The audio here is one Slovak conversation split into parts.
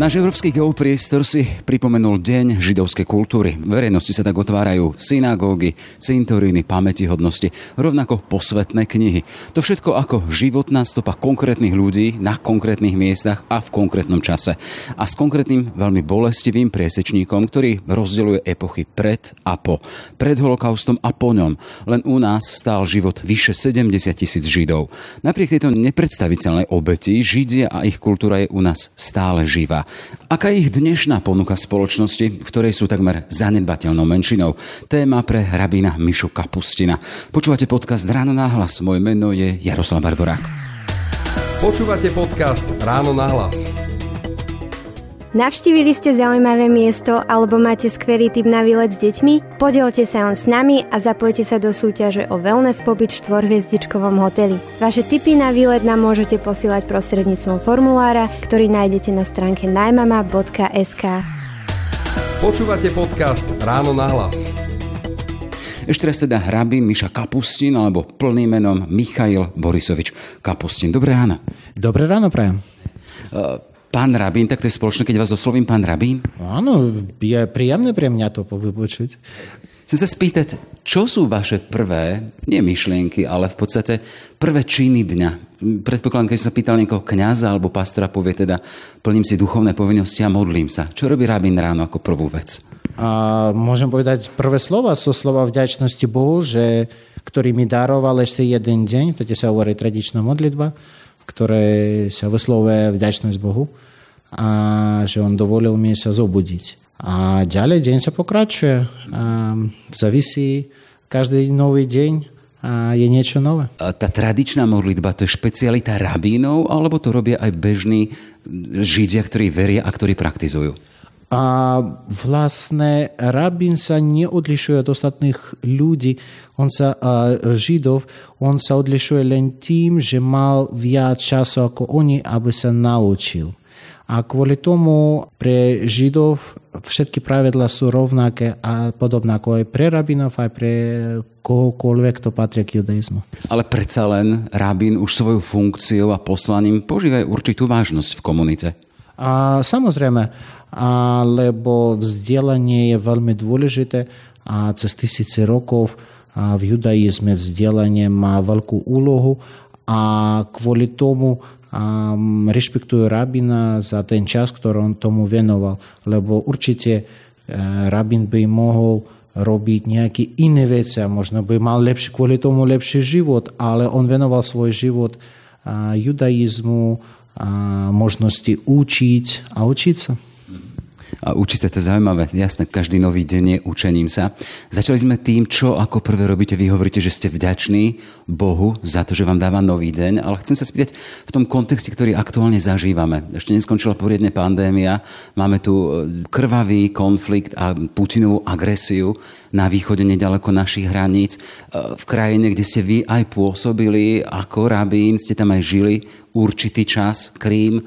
Náš európsky geopriestor si pripomenul Deň židovskej kultúry. Verejnosti sa tak otvárajú synagógy, cintoríny, pamätihodnosti, rovnako posvetné knihy. To všetko ako životná stopa konkrétnych ľudí na konkrétnych miestach a v konkrétnom čase. A s konkrétnym veľmi bolestivým priesečníkom, ktorý rozdeľuje epochy pred a po. Pred holokaustom a po ňom. Len u nás stál život vyše 70 tisíc Židov. Napriek tejto nepredstaviteľnej obeti, Židia a ich kultúra je u nás stále živá. Aká je ich dnešná ponuka spoločnosti, v ktorej sú takmer zanedbateľnou menšinou? Téma pre rabína Mišu Kapustina. Počúvate podcast Ráno na hlas. Moje meno je Jaroslav Barborák. Počúvate podcast Ráno na hlas. Navštívili ste zaujímavé miesto alebo máte skvelý tip na výlet s deťmi? Podielte sa on s nami a zapojte sa do súťaže o wellness pobyt v štvorhviezdičkovom hoteli. Vaše tipy na výlet nám môžete posielať prostredníctvom formulára, ktorý nájdete na stránke najmama.sk. Počúvate podcast Ráno na hlas. Ešte raz teda hrabín Miša Kapustin alebo plným menom Michail Borisovič Kapustin. Dobré ráno. Dobré ráno, prajem. Uh, Pán Rabín, tak to je spoločné, keď vás oslovím pán Rabín? Áno, je príjemné pre mňa to vypočuť. Chcem sa spýtať, čo sú vaše prvé, nie myšlienky, ale v podstate prvé činy dňa? Predpokladám, keď sa pýtal niekoho kňaza alebo pastora, povie teda, plním si duchovné povinnosti a modlím sa. Čo robí rabín ráno ako prvú vec? A môžem povedať, prvé slova sú slova vďačnosti Bohu, že, ktorý mi daroval ešte jeden deň, to sa hovorí tradičná modlitba, ktoré sa vyslovuje vďačnosť Bohu a že on dovolil mi sa zobudiť. A ďalej deň sa pokračuje. A závisí každý nový deň a je niečo nové. A tá tradičná modlitba, to je špecialita rabínov, alebo to robia aj bežní židia, ktorí veria a ktorí praktizujú? A vlastne rabín sa neodlišuje od ostatných ľudí, on sa, a, židov, on sa odlišuje len tým, že mal viac času ako oni, aby sa naučil. A kvôli tomu pre Židov všetky pravidla sú rovnaké a podobné ako aj pre rabinov, aj pre kohokoľvek, kto patrí k judaizmu. Ale predsa len rabín už svojou funkciou a poslaním požívajú určitú vážnosť v komunite. A samozrejme, lebo vzdelanie je veľmi dôležité. A cez tisíce rokov v judaizme vzdelanie má veľkú úlohu. A kvôli tomu rešpektujú rabina za ten čas, ktorý on tomu venoval. Lebo určite rabin by mohol robiť nejaké iné veci a možno by mal lepší, kvôli tomu lepší život, ale on venoval svoj život judaizmu, a možnosti učiť a učiť sa. A učiť sa to zaujímavé. Jasné, každý nový deň je učením sa. Začali sme tým, čo ako prvé robíte. Vy hovoríte, že ste vďační Bohu za to, že vám dáva nový deň, ale chcem sa spýtať v tom kontexte, ktorý aktuálne zažívame. Ešte neskončila poriadne pandémia, máme tu e, krvavý konflikt a Putinovú agresiu na východe nedaleko našich hraníc. E, v krajine, kde ste vy aj pôsobili ako rabín, ste tam aj žili určitý čas, Krím, e,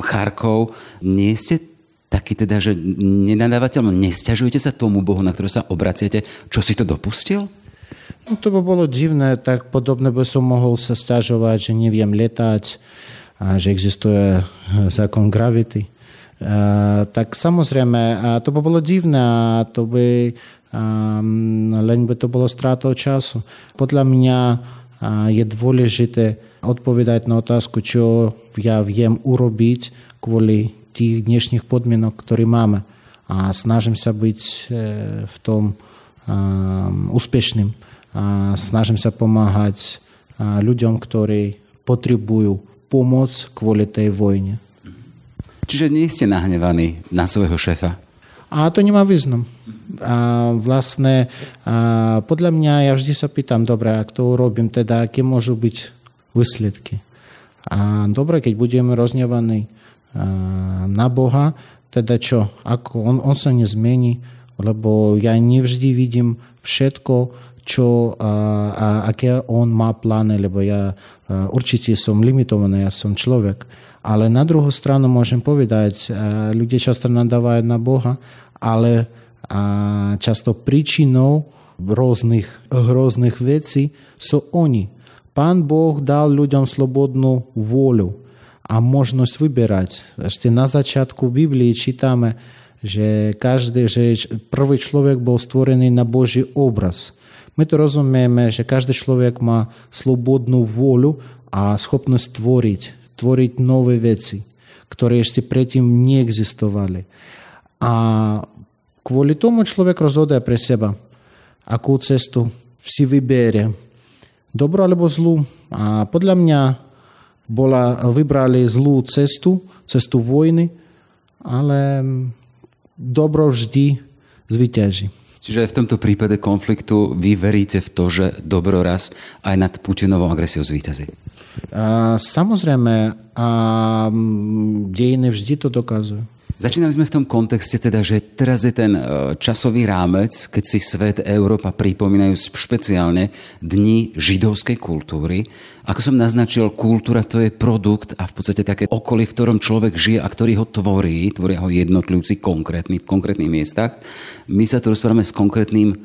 Charkov. Nie ste taký teda, že nenadávateľ, nestiažujete sa tomu Bohu, na ktorého sa obraciate, čo si to dopustil? No to by bolo divné, tak podobne by som mohol sa stiažovať, že neviem letať, a že existuje zákon gravity. A, tak samozrejme, to by bolo divné a to by a, len by to bolo stratou času. Podľa mňa je dôležité odpovedať na otázku, čo ja viem urobiť kvôli tých dnešných podmienok, ktoré máme. A snažím sa byť v tom úspešným. A snažím sa pomáhať ľuďom, ktorí potrebujú pomoc kvôli tej vojne. Čiže nie ste nahnevaní na svojho šéfa? A to nemá význam. A vlastne a podľa mňa ja vždy sa pýtam, dobre, ak to urobím, teda aké môžu byť výsledky. A dobre, keď budeme roznevaní na Boha, teda čo, ako on, on sa nezmení, lebo ja nevždy vidím všetko, čo, a, a aké on má plány, lebo ja a, určite som limitovaný, ja som človek. Ale na druhú stranu môžem povedať, a, ľudia často nadávajú na Boha, ale a, často príčinou rôznych hrozných vecí, sú oni. Pán Boh dal ľuďom slobodnú vôľu a možnosť vyberať. Ešte na začiatku Biblii čítame, že, každý, že prvý človek bol stvorený na Boží obraz. My to rozumieme, že každý človek má slobodnú vôľu a schopnosť tvoriť, tvoriť nové veci, ktoré ešte predtým neexistovali. A kvôli tomu človek rozhoduje pre seba, akú cestu si vyberie. Dobro alebo zlú. A podľa mňa bola, vybrali zlú cestu, cestu vojny, ale dobro vždy zvyťaží. Čiže v tomto prípade konfliktu vy veríte v to, že dobro raz aj nad Putinovou agresiou zvýťazí? Samozrejme, a dejiny vždy to dokazujú. Začínali sme v tom kontexte teda, že teraz je ten e, časový rámec, keď si svet, Európa pripomínajú špeciálne dni židovskej kultúry. Ako som naznačil, kultúra to je produkt a v podstate také okolie, v ktorom človek žije a ktorý ho tvorí, tvoria ho jednotlivci konkrétny, v konkrétnych miestach. My sa tu rozprávame s konkrétnym e,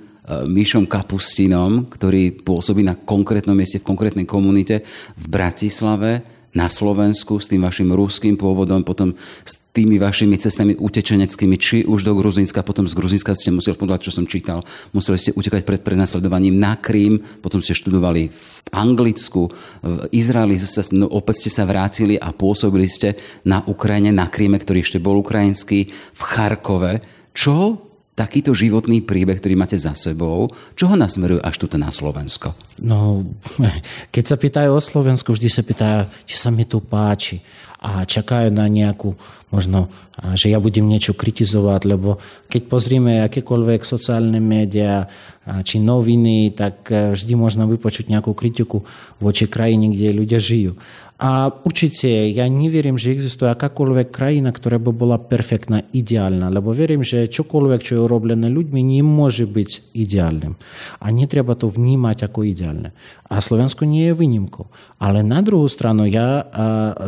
Míšom Kapustinom, ktorý pôsobí na konkrétnom mieste v konkrétnej komunite v Bratislave, na Slovensku s tým vašim ruským pôvodom, potom s tými vašimi cestami utečeneckými, či už do Gruzínska, potom z Gruzínska ste museli, podľa čo som čítal, museli ste utekať pred prenasledovaním na Krím, potom ste študovali v Anglicku, v Izraeli, no, opäť ste sa vrátili a pôsobili ste na Ukrajine, na Kríme, ktorý ešte bol ukrajinský, v Charkove. Čo takýto životný príbeh, ktorý máte za sebou, čo ho nasmerujú až tuto na Slovensko? No, keď sa pýtajú o Slovensku, vždy sa pýtajú, či sa mi tu páči a čakajú na nejakú, možno, že ja budem niečo kritizovať, lebo keď pozrieme akékoľvek sociálne médiá či noviny, tak e, vždy možno vypočuť nejakú kritiku voči krajine, kde ľudia žijú. A určite ja neverím, že existuje akákoľvek krajina, ktorá by bola perfektná, ideálna, lebo verím, že čokoľvek, čo je urobené ľuďmi, nemôže byť ideálnym. A netreba to vnímať ako ideálne. A Slovensko nie je výnimkou. Ale na druhú stranu, ja,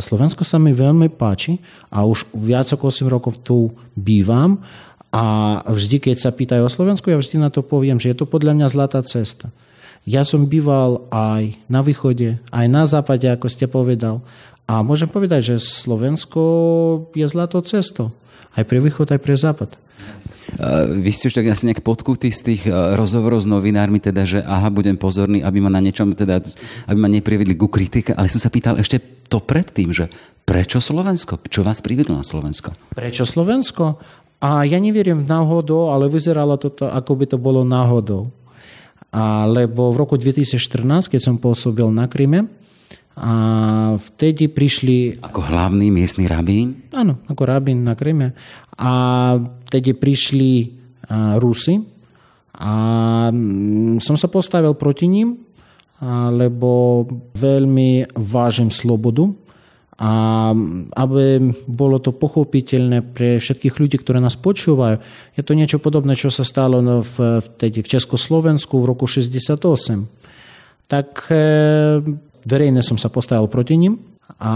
Slovensko sa mi veľmi páči a už viac ako 8 rokov tu bývam a vždy, keď sa pýtajú o Slovensku, ja vždy na to poviem, že je to podľa mňa zlatá cesta. Ja som býval aj na východe, aj na západe, ako ste povedal. A môžem povedať, že Slovensko je zlatou cestou. Aj pre východ, aj pre západ. Vy ste už tak asi nejak podkutí z tých rozhovorov s novinármi, teda, že aha, budem pozorný, aby ma na niečom, teda, aby ma neprivedli ku kritike, ale som sa pýtal ešte to predtým, že prečo Slovensko? Čo vás privedlo na Slovensko? Prečo Slovensko? A ja neverím v náhodou, ale vyzeralo to, ako by to bolo náhodou. Lebo v roku 2014, keď som pôsobil na Kryme, a vtedy prišli... Ako hlavný miestny rabín? Áno, ako rabín na Kryme. A vtedy prišli Rusy a mm, som sa postavil proti ním, lebo veľmi vážim slobodu a aby bolo to pochopiteľné pre všetkých ľudí, ktorí nás počúvajú, je to niečo podobné, čo sa stalo v, vtedy v Československu v roku 68. Tak e, verejne som sa postavil proti ním a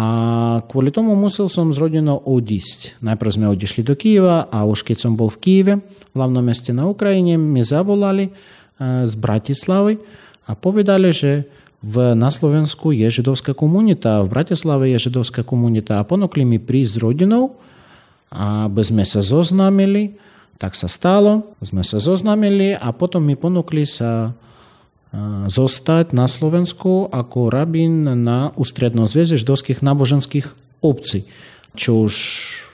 kvôli tomu musel som z rodinou odísť. Najprv sme odišli do Kieva a už keď som bol v Kieve, v hlavnom meste na Ukrajine, mi zavolali e, z Bratislavy a povedali, že v, na Slovensku je židovská komunita, v Bratislave je židovská komunita a ponúkli mi prísť s rodinou, aby sme sa zoznámili. Tak sa stalo, sme sa zoznámili a potom mi ponúkli sa zostať na Slovensku ako rabín na ústrednom zväze židovských náboženských obcí čo už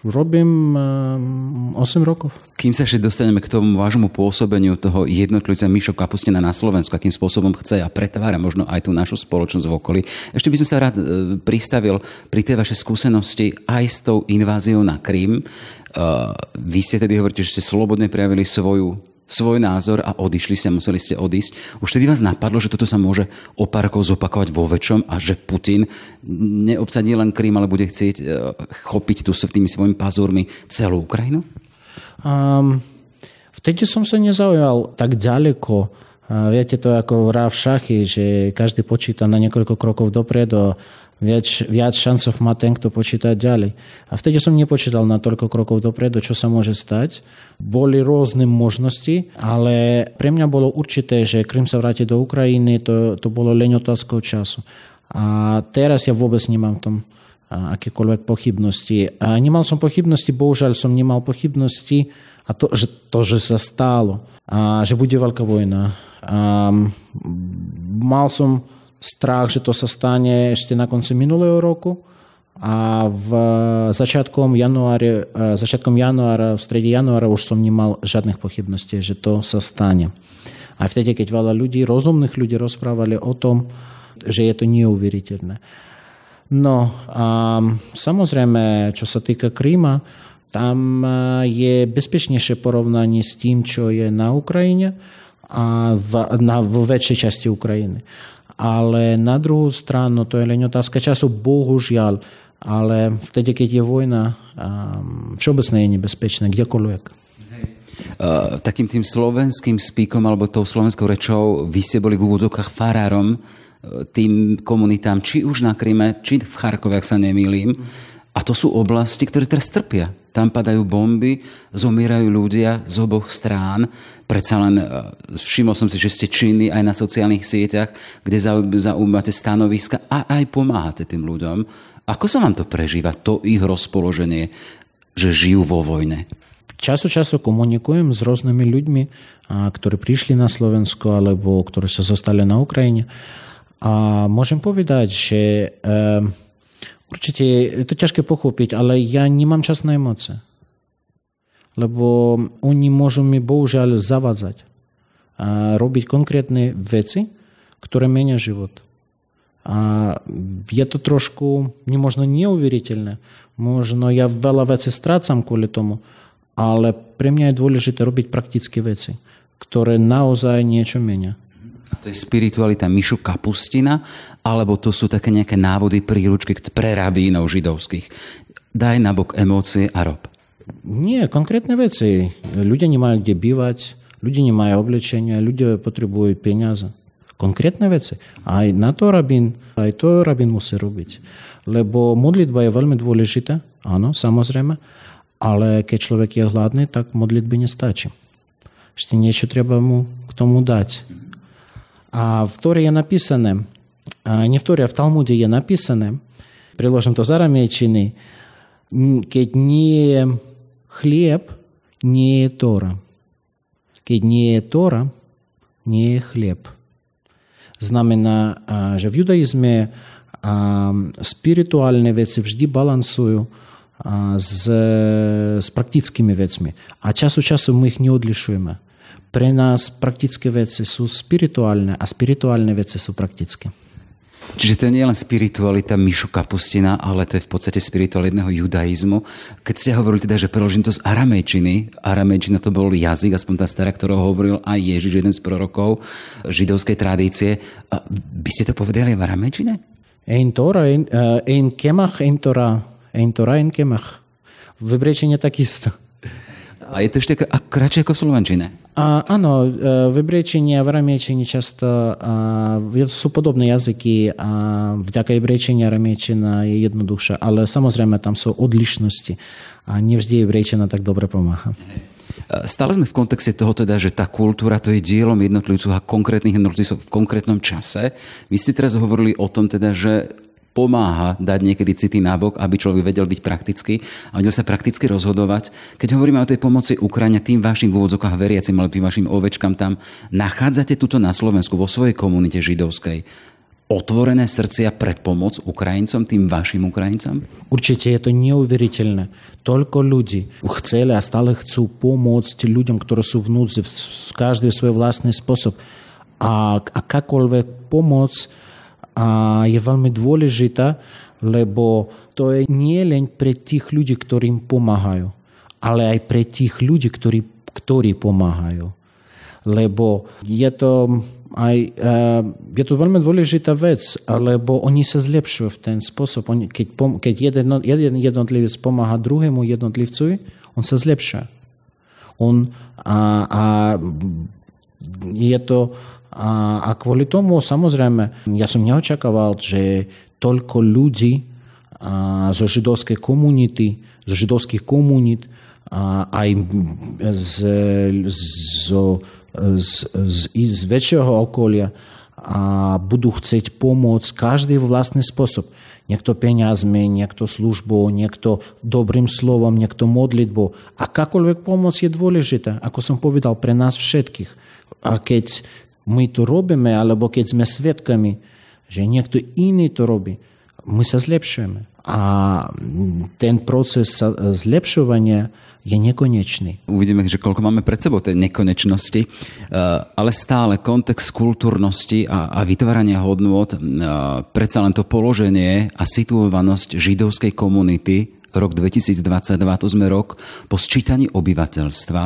robím 8 ehm, rokov. Kým sa ešte dostaneme k tomu vášmu pôsobeniu toho jednotlivca Mišo Kapustina na Slovensku, akým spôsobom chce a pretvára možno aj tú našu spoločnosť v okolí, ešte by som sa rád e, pristavil pri tej vašej skúsenosti aj s tou inváziou na Krym. E, vy ste tedy hovoríte, že ste slobodne prejavili svoju svoj názor a odišli ste, museli ste odísť. Už tedy vás napadlo, že toto sa môže o pár rokov zopakovať vo väčšom a že Putin neobsadí len Krym, ale bude chcieť e, chopiť tu s tými svojimi pazúrmi celú Ukrajinu? Um, vtedy som sa nezaujal tak ďaleko viete to ako hra v šachy, že každý počíta na niekoľko krokov dopredu viac, viac šancov má ten, kto počíta ďalej. A vtedy som nepočítal na toľko krokov dopredu, čo sa môže stať. Boli rôzne možnosti, ale pre mňa bolo určité, že Krym sa vráti do Ukrajiny, to, to bolo len otázkou času. A teraz ja vôbec nemám v tom akékoľvek pochybnosti. A nemal som pochybnosti, bohužiaľ som nemal pochybnosti a to, že, to, že sa stalo, a že bude veľká vojna. A mal som strach, že to sa stane ešte na konci minulého roku a v začiatkom januára, začiatkom januára, v strede januára už som nemal žiadnych pochybností, že to sa stane. A vtedy, keď veľa ľudí, rozumných ľudí rozprávali o tom, že je to neuveriteľné. No a samozrejme, čo sa týka Kríma, tam je bezpečnejšie porovnanie s tým, čo je na Ukrajine a v, na, vo väčšej časti Ukrajiny. Ale na druhú stranu, to je len otázka času, bohužiaľ, ale vtedy, keď je vojna, všeobecne je nebezpečné, kdekoľvek. Uh, takým tým slovenským spíkom alebo tou slovenskou rečou vy ste boli v úvodzovkách farárom tým komunitám, či už na Kryme, či v Charkove, ak sa nemýlim. A to sú oblasti, ktoré teraz trpia. Tam padajú bomby, zomierajú ľudia z oboch strán. Predsa len e, všimol som si, že ste činní aj na sociálnych sieťach, kde zaujímate stanoviska a aj pomáhate tým ľuďom. Ako sa vám to prežíva, to ich rozpoloženie, že žijú vo vojne? Času času komunikujem s rôznymi ľuďmi, ktorí prišli na Slovensko alebo ktorí sa zostali na Ukrajine. A môžem povedať, že uh, určite je to ťažké pochopiť, ale ja nemám čas na emócie. Lebo oni môžu mi bohužiaľ zavádzať a robiť konkrétne veci, ktoré menia život. A je to trošku nemožno neuveriteľné. Možno ja veľa vecí strácam kvôli tomu, ale pre mňa je dôležité robiť praktické veci, ktoré naozaj niečo menia. To je spiritualita Mišu Kapustina, alebo to sú také nejaké návody, príručky pre rabínov židovských. Daj nabok emócie a rob. Nie, konkrétne veci. Ľudia nemajú kde bývať, ľudia nemajú oblečenia, ľudia potrebujú peniaze. Konkrétne veci. Aj na to rabín, aj to rabín musí robiť. Lebo modlitba je veľmi dôležitá, áno, samozrejme, ale keď človek je hladný, tak modlitby nestačí. Ešte niečo treba mu k tomu dať. А в Торе написано, а, не в Торе, а в Талмуде я написано, приложим то зарамечений, кед не хлеб, не Тора. Кед не Тора, не хлеб. Знамена, а, же в юдаїзмі а, спиритуальные вещи завжди балансують с с практическими вещами, а часу часу мы их не одлішуємо. Pre nás praktické veci sú spirituálne a spirituálne veci sú praktické. Čiže to nie je len spiritualita Mišu Kapustina, ale to je v podstate spiritualitného judaizmu. Keď ste hovorili teda, že preložím to z aramejčiny, aramejčina to bol jazyk, aspoň tá stará, ktorou hovoril aj Ježiš, jeden z prorokov židovskej tradície. By ste to povedali v aramejčine? Ein Tora, ein, uh, ein kemach, ein Tora, ein Tora, ein kemach. V hebrejčine takisto. A je to ešte kratšie ako v Slovenčine? Áno, v hebrejčine a v aramejčine často a, sú podobné jazyky a vďaka hebrejčine aramejčina je jednoduchšia, ale samozrejme tam sú odlišnosti a nevždy hebrejčina tak dobre pomáha. Stále sme v kontexte toho teda, že tá kultúra to je dielom jednotlivcov a konkrétnych jednotlivcov v konkrétnom čase. Vy ste teraz hovorili o tom teda, že pomáha dať niekedy city nabok, aby človek vedel byť praktický a vedel sa prakticky rozhodovať. Keď hovoríme o tej pomoci Ukrajine, tým vašim v úvodzokách veriacim, ale tým vašim ovečkám tam, nachádzate tuto na Slovensku, vo svojej komunite židovskej, otvorené srdcia pre pomoc Ukrajincom, tým vašim Ukrajincom? Určite je to neuveriteľné. Toľko ľudí chceli a stále chcú pomôcť ľuďom, ktorí sú v núdzi, v každý svoj vlastný spôsob. A akákoľvek pomoc a je veľmi dôležitá, lebo to je nie len pre tých ľudí, ktorým pomáhajú, ale aj pre tých ľudí, ktorí, ktorí pomáhajú. Lebo je to aj, je to veľmi dôležitá vec, lebo oni sa zlepšujú v ten spôsob. Oni, keď, keď jeden, jeden jednotlivec pomáha druhému jednotlivcovi, on sa zlepšuje. On, a, a je to A, a kvôli tomu, samozrejme, ja som neočakával, že toľko ľudí a, zo židovskej komunity, zo židovských komunít, a, aj z, z, z, z, z väčšieho okolia a budú chcieť pomôcť každý vlastný spôsob. Niekto peniazmi, niekto službou, niekto dobrým slovom, niekto modlitbou. Akákoľvek pomoc je dôležitá, ako som povedal, pre nás všetkých. A keď my to robíme, alebo keď sme svetkami, že niekto iný to robí, my sa zlepšujeme. A ten proces zlepšovania je nekonečný. Uvidíme, že koľko máme pred sebou tej nekonečnosti, ale stále kontext kultúrnosti a, a vytvárania hodnôt, predsa len to položenie a situovanosť židovskej komunity rok 2022, to sme rok po sčítaní obyvateľstva.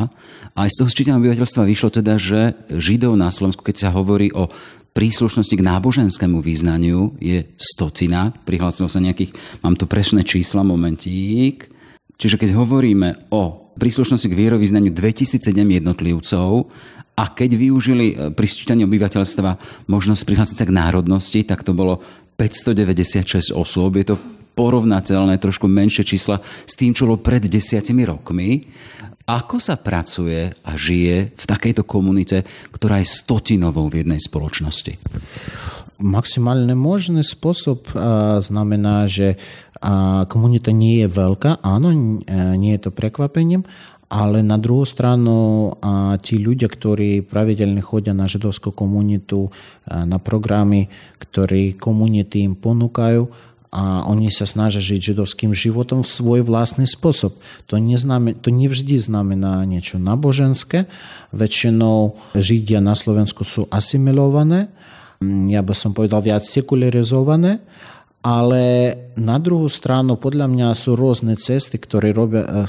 A aj z toho sčítania obyvateľstva vyšlo teda, že Židov na Slovensku, keď sa hovorí o príslušnosti k náboženskému význaniu, je stocina. Prihlásilo sa nejakých, mám tu prešné čísla, momentík. Čiže keď hovoríme o príslušnosti k vierovýznaniu 2007 jednotlivcov a keď využili e, pri sčítaní obyvateľstva možnosť prihlásiť sa k národnosti, tak to bolo 596 osôb. Je to porovnateľné, trošku menšie čísla s tým, čo bolo pred desiatimi rokmi. Ako sa pracuje a žije v takejto komunite, ktorá je stotinovou v jednej spoločnosti? Максимально можний спосіб а, знамена, že a komunita nie je veľká, áno, nie je to prekvapením, ale na druhú stranu a tí ľudia, ktorí pravidelne chodia na židovskú komunitu, na programy, ktoré komunity im ponúkajú, a oni sa snažia žiť židovským životom v svoj vlastný spôsob. To, nezname, to nevždy znamená niečo náboženské. Väčšinou Židia na Slovensku sú asimilované, ja by som povedal viac sekularizované, ale na druhú stranu podľa mňa sú rôzne cesty, ktoré robia,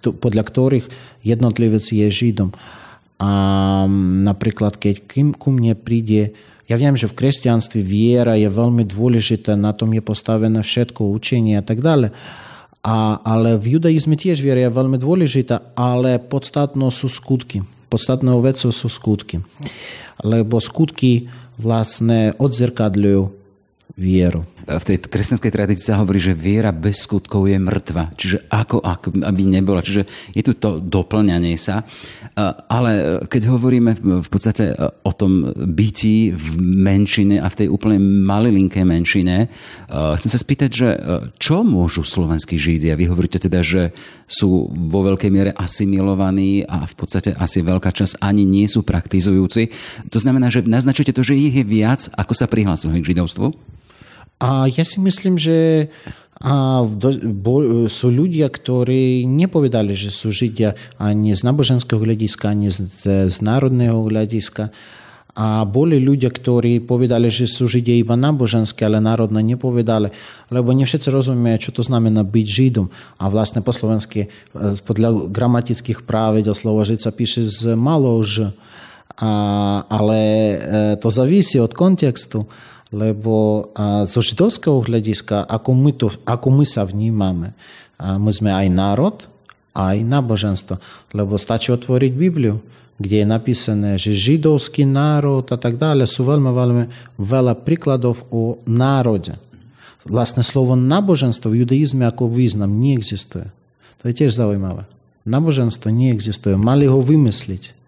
podľa ktorých jednotlivec je Židom. A napríklad, keď ku mne príde ja viem, že v kresťanstve viera je veľmi dôležitá, na tom je postavené všetko, učenie a tak ďalej. A, ale v judaizme tiež viera je veľmi dôležitá, ale podstatno sú skutky. Podstatnou vecou sú skutky. Lebo skutky vlastne odzrkadľujú vieru. V tej kresťanskej tradícii sa hovorí, že viera bez skutkov je mŕtva. Čiže ako, ako aby nebola. Čiže je tu to doplňanie sa. Ale keď hovoríme v podstate o tom byti v menšine a v tej úplne malilinkej menšine, chcem sa spýtať, že čo môžu slovenskí židia? Vy hovoríte teda, že sú vo veľkej miere asimilovaní a v podstate asi veľká časť ani nie sú praktizujúci. To znamená, že naznačujete to, že ich je viac, ako sa prihlásili k židovstvu? A ja si myslím, že a bo, sú ľudia, ktorí nepovedali, že sú Židia ani z náboženského hľadiska, ani z, z národného hľadiska. A boli ľudia, ktorí povedali, že sú Židia iba náboženské, ale národné nepovedali, lebo nie všetci rozumejú, čo to znamená byť Židom. A vlastne po slovensky, podľa gramatických pravidel slovo Žid sa píše z malou Ž. A, ale to závisí od kontextu lebo zo židovského hľadiska, ako my, to, ako my sa vnímame, my sme aj národ, aj náboženstvo. Lebo stačí otvoriť Bibliu, kde je napísané, že židovský národ a tak ďalej sú veľmi, veľmi veľa príkladov o národe. Vlastne slovo náboženstvo v judaizme ako význam neexistuje. To je tiež zaujímavé. Náboženstvo neexistuje. Mali ho vymysliť.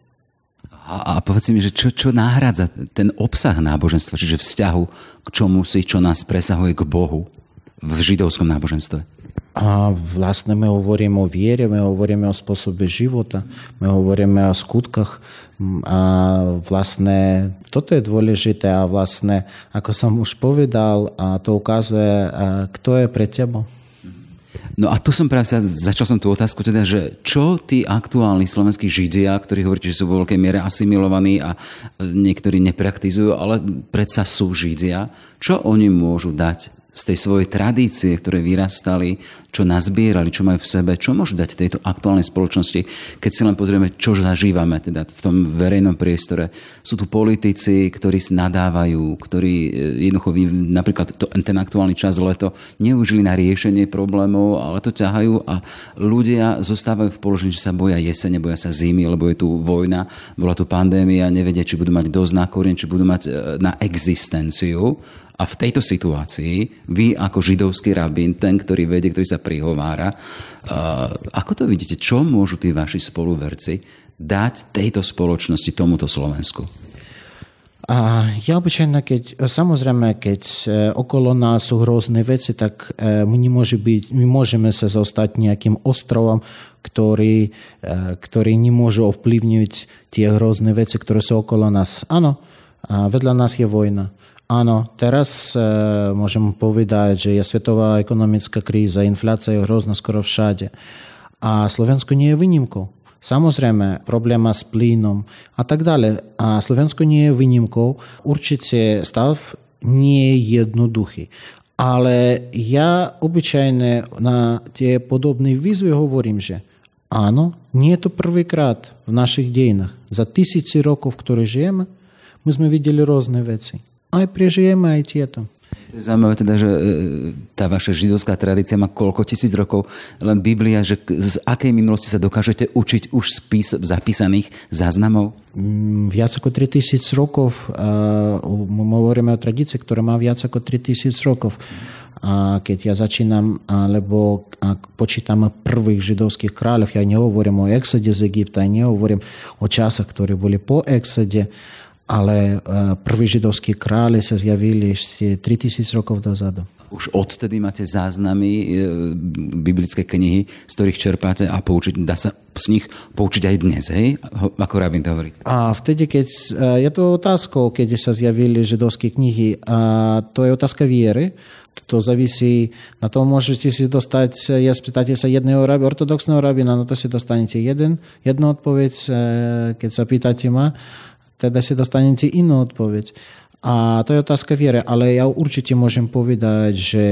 A, povedz mi, že čo, čo náhradza ten obsah náboženstva, čiže vzťahu k čomu si, čo nás presahuje k Bohu v židovskom náboženstve? A vlastne my hovoríme o viere, my hovoríme o spôsobe života, my hovoríme o skutkách a vlastne toto je dôležité a vlastne, ako som už povedal, a to ukazuje, kto je pre teba. No a tu som práve sa, začal som tú otázku teda, že čo tí aktuálni slovenskí židia, ktorí hovoríte, že sú vo veľkej miere asimilovaní a e, niektorí nepraktizujú, ale predsa sú židia, čo oni môžu dať z tej svojej tradície, ktoré vyrastali, čo nazbierali, čo majú v sebe, čo môžu dať tejto aktuálnej spoločnosti, keď si len pozrieme, čo zažívame teda v tom verejnom priestore. Sú tu politici, ktorí nadávajú, ktorí e, jednoducho napríklad to, ten aktuálny čas leto neužili na riešenie problémov, ale to ťahajú a ľudia zostávajú v položení, že sa boja jesene, boja sa zimy, lebo je tu vojna, bola tu pandémia, nevedia, či budú mať dosť na korien, či budú mať e, na existenciu a v tejto situácii vy ako židovský rabín, ten, ktorý vedie, ktorý sa prihovára, uh, ako to vidíte, čo môžu tí vaši spoluverci dať tejto spoločnosti, tomuto Slovensku? A ja obyčajne, keď, samozrejme, keď e, okolo nás sú hrozné veci, tak e, my, nemôže byť, my môžeme sa zostať nejakým ostrovom, ktorý, ktorý nemôže ovplyvniť tie hrozné veci, ktoré sú okolo nás. Áno, vedľa nás je vojna. Áno, teraz e, môžem povedať, že je svetová ekonomická kríza, inflácia je hrozná skoro všade. A Slovensko nie je výnimkou. Samozrejme, probléma s plynom a tak ďalej. A Slovensko nie je výnimkou. Určite stav nie je jednoduchý. Ale ja obyčajne na tie podobné výzvy hovorím, že áno, nie je to prvýkrát v našich dejinách. Za tisíci rokov, v ktorých žijeme, my sme videli rôzne veci aj prežijeme aj tieto. To je zaujímavé teda, že e, tá vaša židovská tradícia má koľko tisíc rokov, len Biblia, že z akej minulosti sa dokážete učiť už z pís, zapísaných záznamov? Mm, viac ako 3000 rokov. My hovoríme o tradícii, ktorá má viac ako 3000 rokov. A keď ja začínam, alebo počítam prvých židovských kráľov, ja nehovorím o exode z Egypta, ja nehovorím o časách, ktoré boli po exode, ale prví židovskí králi sa zjavili ešte 3000 rokov dozadu. Už odtedy máte záznamy e, biblické knihy, z ktorých čerpáte a poučiť, dá sa z nich poučiť aj dnes, hej? Ako rabín to hovorí. A vtedy, keď, je to otázkou, keď sa zjavili židovské knihy, a to je otázka viery, to závisí, na to môžete si dostať, ja spýtate sa jedného rabi, ortodoxného rabina, na to si dostanete jeden, jednu odpoveď, e, keď sa pýtate ma, teda si dostanete inú odpoveď. A to je otázka viery, ale ja určite môžem povedať, že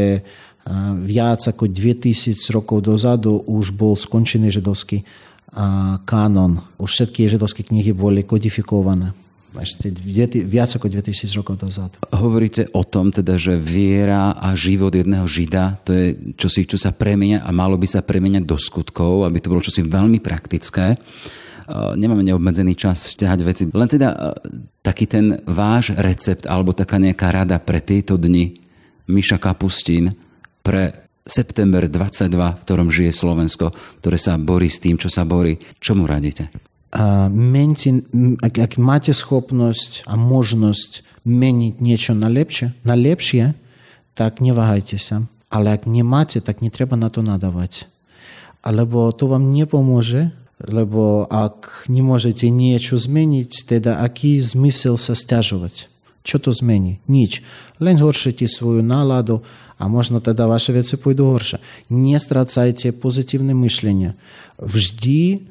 viac ako 2000 rokov dozadu už bol skončený židovský kanon. Už všetky židovské knihy boli kodifikované ešte viac ako 2000 rokov dozadu. Hovoríte o tom, teda, že viera a život jedného žida, to je čosi, čo sa premenia a malo by sa premeniať do skutkov, aby to bolo čosi veľmi praktické. Eh, nemáme neobmedzený čas ťahať veci. Len teda eh, taký ten váš recept alebo taká nejaká rada pre tieto dni Miša Kapustín pre september 22, v ktorom žije Slovensko, ktoré sa borí s tým, čo sa borí. Čo mu radíte? Mente, ak, ak máte schopnosť a možnosť meniť niečo na lepšie, na lepšie, tak neváhajte sa. Ale ak nemáte, tak netreba na to nadávať. Alebo to vám nepomôže, lebo ak nemôžete niečo zmeniť, teda aký zmysel sa stiažovať? Čo to zmení? Nič. Len horšite svoju náladu a možno teda vaše veci pôjdu horšie. Nestracajte pozitívne myšlenie. Vždy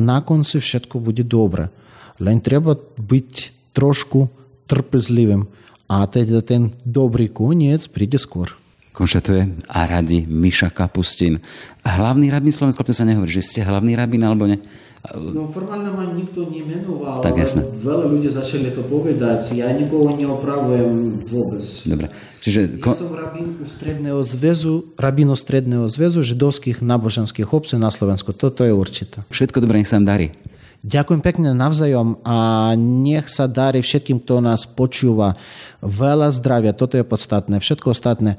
na konci všetko bude dobre. Len treba byť trošku trpezlivým a teda ten dobrý koniec príde skôr konštatuje a radi Miša Kapustin. A hlavný rabín Slovenska, to sa nehovorí, že ste hlavný rabín alebo ne? No formálne ma nikto nemenoval, tak jasne. veľa ľudí začali to povedať, ja nikoho neopravujem vôbec. Dobre. Čiže... Ja som rabín Stredného zväzu, rabínu Stredného zväzu židovských náboženských obcí na Slovensku. Toto je určite. Všetko dobré, nech sa vám darí. Ďakujem pekne navzájom a nech sa darí všetkým, kto nás počúva. Veľa zdravia, toto je podstatné. Všetko ostatné